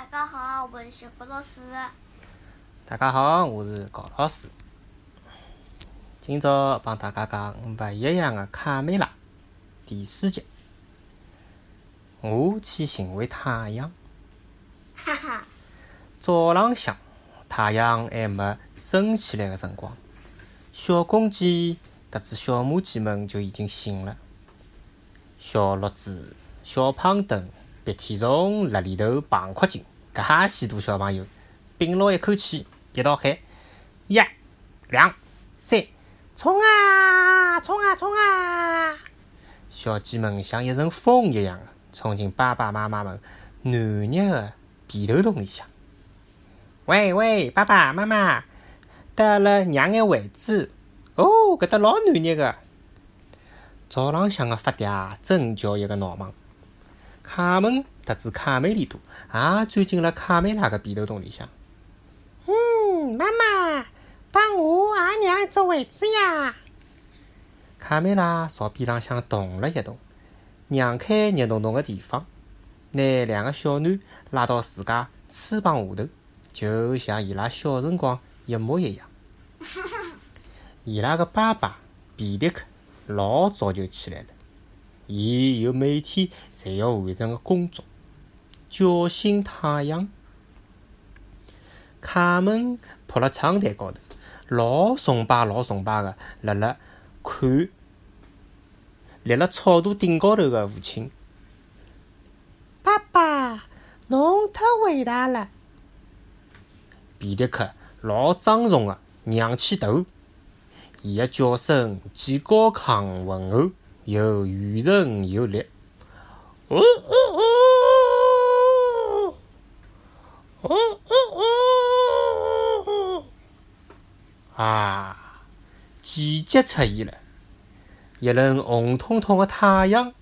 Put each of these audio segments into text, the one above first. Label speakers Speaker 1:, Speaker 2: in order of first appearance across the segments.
Speaker 1: 大家好，我是小高老师。
Speaker 2: 大家好，我是高老师。今朝帮大家讲《勿一样的卡梅拉》第四集。我去寻回太阳。
Speaker 1: 哈哈，
Speaker 2: 早浪向，太阳还没升起来的辰光，小公鸡特子小母鸡们就已经醒了。小鹿子、小胖墩、鼻涕虫、辣里头、胖阔精，介许多小朋友屏牢一口气，一道喊：一、两、三，冲啊，冲啊，冲啊！小鸡们像一阵风一样冲进爸爸妈妈们暖热的被头洞里向。喂喂，爸爸妈妈，得了，让眼位置。哦，搿搭老暖热个。早浪向个发嗲真叫一个闹忙。卡门特子卡梅利多也钻进了卡梅拉个被头洞里向。嗯，妈妈，帮我也让一只位置呀！卡梅拉朝边浪向动了一动，让开热咚咚个地方，拿两个小囡拉到自家翅膀下头，就像伊拉小辰光一模一样。伊拉个爸爸皮迪克老早就起来了，伊有每天侪要完成个工作，叫醒太阳。卡门扑辣窗台高头，老崇拜、老崇拜个辣辣看立辣草垛顶高头个父亲。爸爸，侬太伟大了！皮迪克老庄重个仰起头，伊个叫声既高亢浑厚，又圆润有力。哦哦哦！哦哦哦！啊，奇迹出现了！一轮红彤彤个太阳，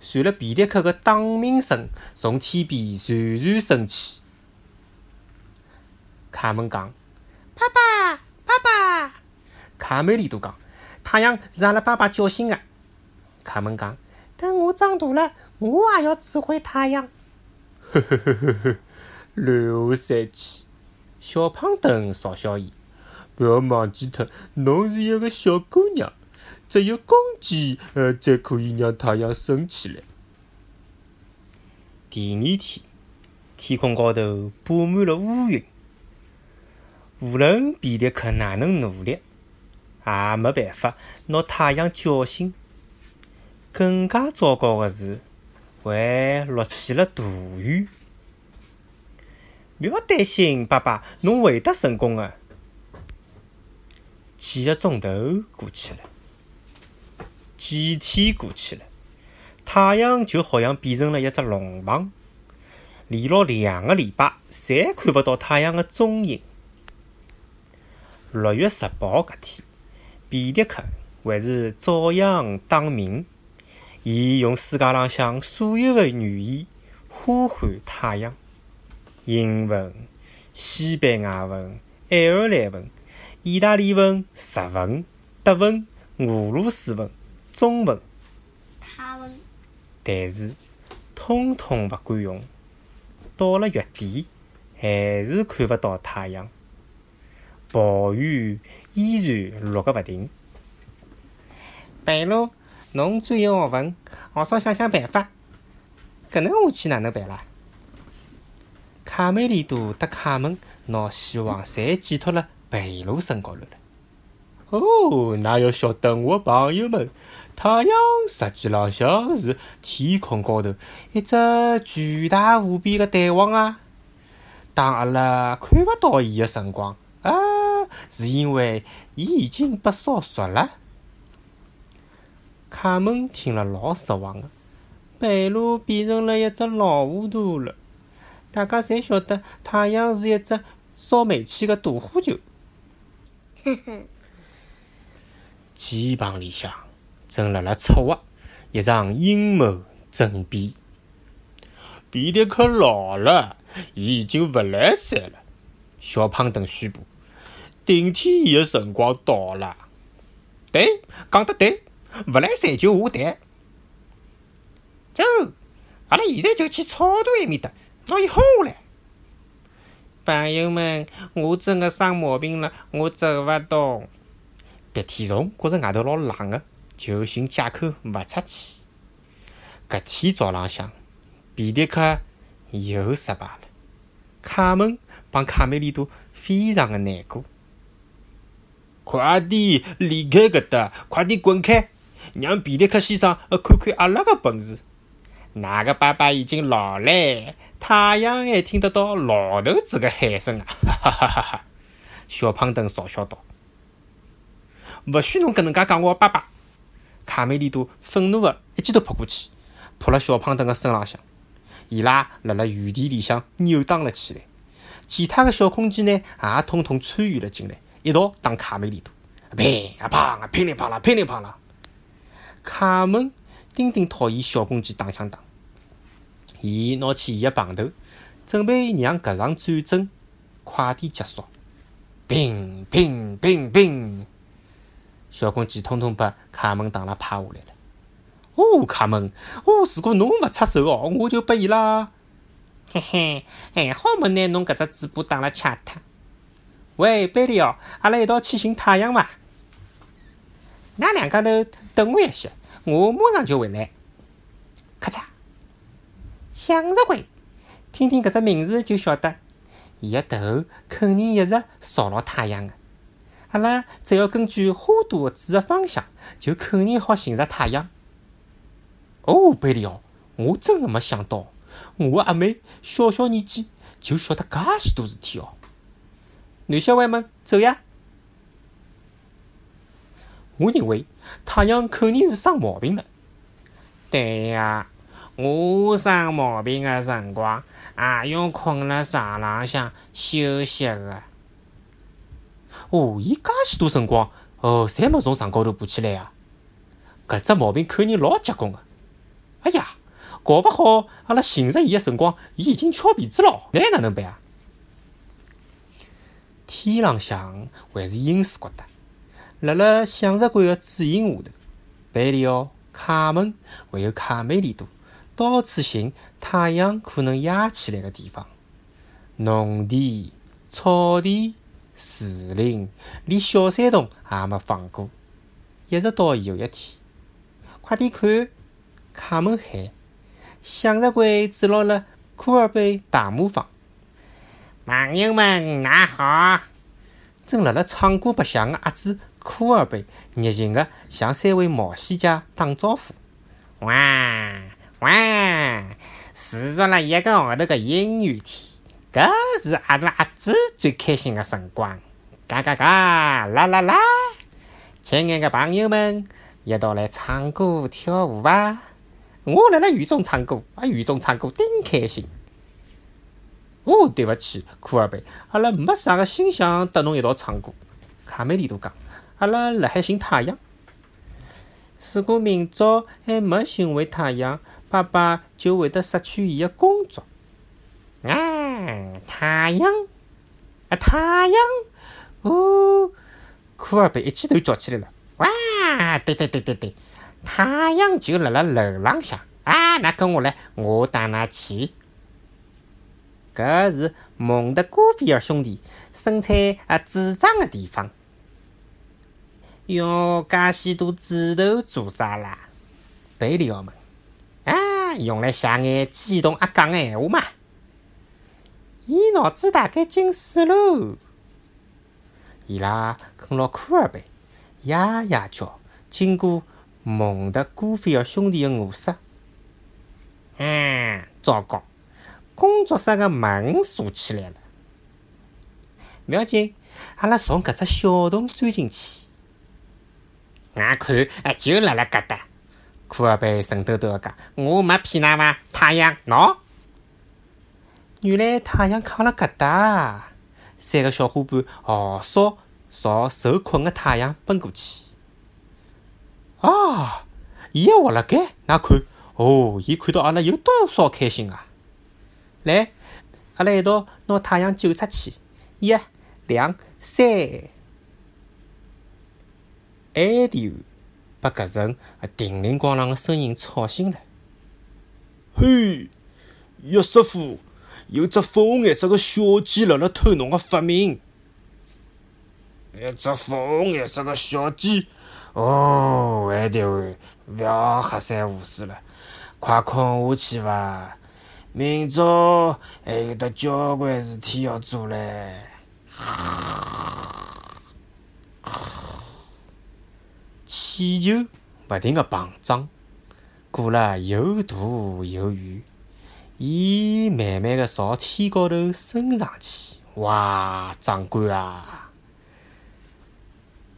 Speaker 2: 随了皮迪克个打鸣声，从天边冉冉升起。卡门讲：“爸爸，爸爸！”卡梅利多讲：“太阳是阿拉爸爸叫醒个。”卡门讲：“等我长大了，我也要指挥太阳。”呵呵呵呵呵，乱话三气！小胖墩嘲笑伊：“不要忘记脱，侬是一个小姑娘，只有公鸡呃才可以让太阳升起来。”第二天，天空高头布满了乌云。无论皮迪克哪能努力，也没办法拿太阳叫醒。更加糟糕的是，还落起了大雨。勿要担心，爸爸，侬会得成功的。几个钟头过去了，几天过去了，太阳就好像变成了一只龙王，连牢两个礼拜，侪看勿到太阳的踪影。六月十八号搿天，皮迪克还是照样打鸣。伊用世界浪向所有的语言呼唤太阳：英文、西班牙文、爱尔兰文、意大利文、日文、德文、俄罗斯文、中文。
Speaker 1: 他们
Speaker 2: 但是，通通勿管用。到了月底，还是看勿到太阳。暴雨依然落个勿停。贝鲁，侬最有学问，好生想想办法。搿能下去哪能办啦？卡梅利多和卡门拿希望侪寄托辣贝鲁身高头了。哦，那要晓得我朋友们，太阳实际浪向是天空高头一只巨大无比的蛋黄啊！当阿拉看勿到伊的辰光。啊，是因为伊已经被烧熟了。卡门听了老失望的，贝鲁变成了一只老糊涂了。大家侪晓得，太阳是一只烧煤气的大火球。
Speaker 1: 哼哼，
Speaker 2: 肩膀里向正辣辣策划一场阴谋政变。皮迪克老了，伊已经勿来三了。小胖墩宣布。顶替伊的辰光到了。对，讲得对，勿来三就下台。走，阿拉现在就去草垛埃面搭拿伊轰下来。朋友们，我真的生毛病了，我走勿动。鼻涕虫觉着外头老冷个，就寻借口勿出去。搿天早浪向，皮迪克又失败了。卡门帮卡梅利多非常的难过。快点离开搿搭！快点滚开！让皮迪克先生看看阿拉个本事。哪个爸爸已经老了？太阳还听得到老头子个喊声啊！哈哈哈哈！小胖墩嘲笑道。勿许侬搿能介讲我爸爸！卡梅利多愤怒的一记头扑过去，扑辣小胖墩个身浪向。伊拉辣辣原地里向扭打了起来。其他的小公鸡呢，也统统参与了进来，一道打卡梅利多。乒啊乓啊，乒里乓啦，乒里乓啦。卡门丁丁讨厌小公鸡打相打，伊拿起伊个棒头，准备让搿场战争快点结束。乒乒乒乒。小公鸡统统把卡门打了趴下来了。哦，卡门，哦，如果侬勿出手哦，我就拨伊拉。嘿嘿，还好没拿侬搿只嘴巴打了掐脱。喂，贝利奥，阿拉一道去寻太阳伐？那两家头等我一歇，我马上就回来。咔嚓，向日葵，听听搿只名字就晓得，伊个头肯定一直朝牢太阳个。阿拉只要根据花朵指个方向，就肯定好寻着太阳。哦，贝利奥，我真个没想到，我阿妹小小年纪就晓得介许多事体哦。男小孩们，走呀！我认为太阳肯定是生毛病了。对呀，我生毛病的辰光也用困辣床浪向休息个。哦，伊介许多辰光，哦，侪没从床高头爬起来啊！搿只毛病肯定老结棍个。哎呀，搞勿好阿拉寻着伊个辰光，伊已经翘辫子了，那哪能办啊？天浪向还是阴湿疙瘩，辣辣向日葵个指引下头，贝里奥、卡门还有卡梅利多到处寻太阳可能压起来个地方，农田、草地。树林，连小山洞也没放过。一直到有一天，快点看！卡门喊：“向日葵指牢了库尔贝大磨坊。”朋友们，㑚好！正辣辣唱歌白相个阿子库尔贝热情地向三位冒险家打招呼：“哇哇！持续了一个号头个阴雨天。”搿是阿拉阿子最开心的辰光，嘎嘎嘎，啦啦啦！亲爱的朋友们，一道来唱歌跳舞吧！我辣辣雨中唱歌，啊，雨中唱歌顶开心。哦，对勿起，库尔贝，阿拉没啥个心想搭侬一道唱歌。卡梅利多讲，阿拉辣海寻太阳。如果明朝还没寻回太阳，爸爸就会得失去伊个工作。啊，太阳，啊太阳，哦，库尔贝一记头叫起来了。哇，对对对对对，太阳就辣辣楼浪向。啊，那跟我来，我带㑚去。搿是蒙德戈菲尔兄弟生产啊纸张的地方。哟，介许多纸头做啥啦？贝里奥问。啊，用来写眼激动阿讲个闲话嘛。伊脑子大概进水喽！伊拉跟牢库尔贝，呀呀叫，经过蒙特古菲尔兄弟的卧室。嗯，糟糕，工作室的门锁起来了。勿要紧，阿拉从搿只小洞钻进去。俺看，哎，就辣辣搿搭。库尔贝神抖抖的讲：“我没骗㑚伐？太阳，喏。”原来太阳靠辣搿搭，三个小伙伴号哨朝受困的太阳奔过去。啊，伊还活辣盖，㑚看，哦，伊看到阿拉有多少开心啊！来，阿拉一道拿太阳救出去！一、两、三！艾迪被搿阵叮铃咣啷的声音吵醒了。
Speaker 3: 嘿，约瑟夫！有只粉红颜色个小鸡辣辣偷侬个发明。一只粉红颜色个小鸡。哦，还得玩，勿要黑三胡四了，快困下去伐！明朝还有得交关事体要做唻。
Speaker 2: 气球勿停个膨胀，过了又大又圆，伊慢慢个朝天高头升上去。哇，壮观啊！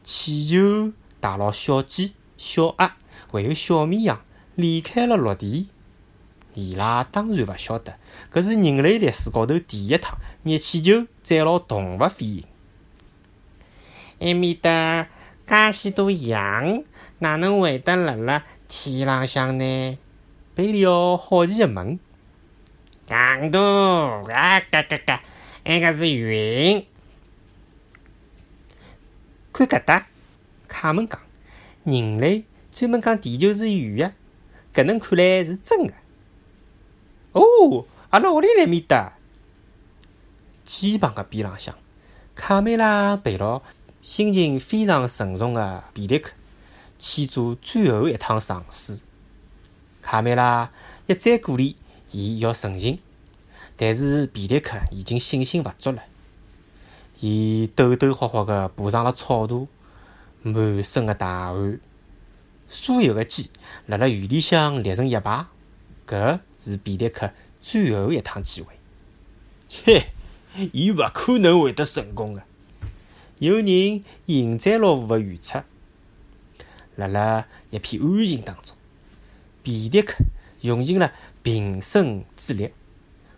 Speaker 2: 气球。带牢小鸡、小鸭，还有小绵羊离开了陆地。伊拉当然勿晓得，搿是人类历史高头第一趟热气球载牢动物飞行。埃面搭介许多羊，哪能会得辣辣天浪向呢？贝利奥好奇地问。
Speaker 4: 戆多啊嘎嘎嘎，埃个是云。
Speaker 2: 看搿搭。卡门讲：“人类专门讲地球是圆的，搿能看来是真的。”哦，阿拉屋里来面搭，肩膀个边浪向，卡梅拉陪牢心情非常沉重的比利克去做最后一趟尝试。卡梅拉一再鼓励伊要沉静，但是比利克已经信心勿足了，伊抖抖霍霍个爬上了草垛。满身的大汗，所有的鸡辣辣原里向列成一排，搿是比利克最后一趟机会。
Speaker 3: 切，伊勿可能会得成功的。
Speaker 2: 有人幸灾乐祸个预测，辣辣一片安静当中，皮迪克用尽了平生之力，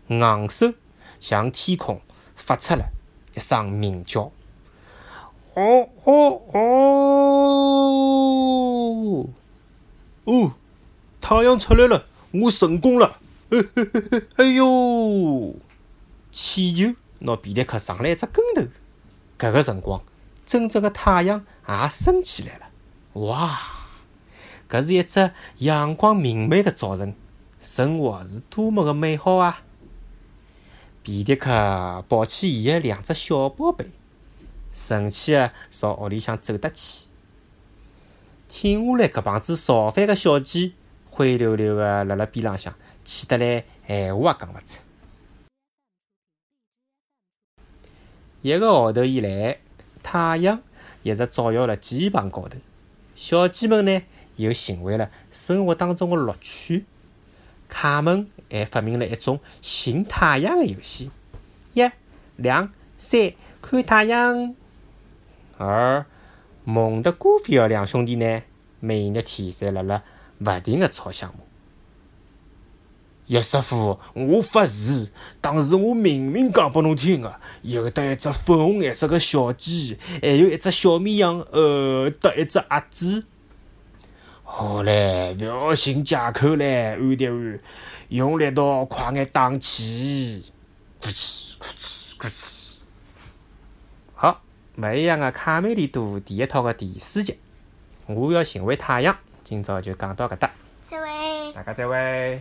Speaker 2: 昂首向天空发出了一声鸣叫。
Speaker 3: 哦哦哦！哦，太阳出来了，我成功了！嘿嘿嘿嘿，哎哟！
Speaker 2: 气球拿皮迪克上了一只跟头。搿个辰光，真正的太阳也升起来了。哇！搿是一只阳光明媚的早晨，生活是多么的美好啊！皮迪克抱起伊的两只小宝贝。神气的朝屋里向走得去，挺下来搿帮子造反的小鸡，灰溜溜的辣辣边浪向，气得来闲话也讲勿出。一个号头以来，太阳一直照耀辣鸡棚高头，小鸡们呢又寻回了生活当中的乐趣。卡门还发明了一种寻太阳的游戏：一、两、三，看太阳。而蒙德古菲尔两兄弟呢，每日天侪辣辣勿停的吵相骂。
Speaker 3: 叶师傅，我发誓，当时我明明讲拨侬听个，有得一只粉红颜色个小鸡，还有一只小绵羊，呃，得一只鸭子。好唻，勿要寻借口嘞，安迪安，用力道快眼打气，咕叽咕叽咕叽。
Speaker 2: 好。勿一样的卡梅利多第一套的第四集，我要寻回太阳。今朝就讲到搿搭，
Speaker 1: 再会，
Speaker 2: 大家再会。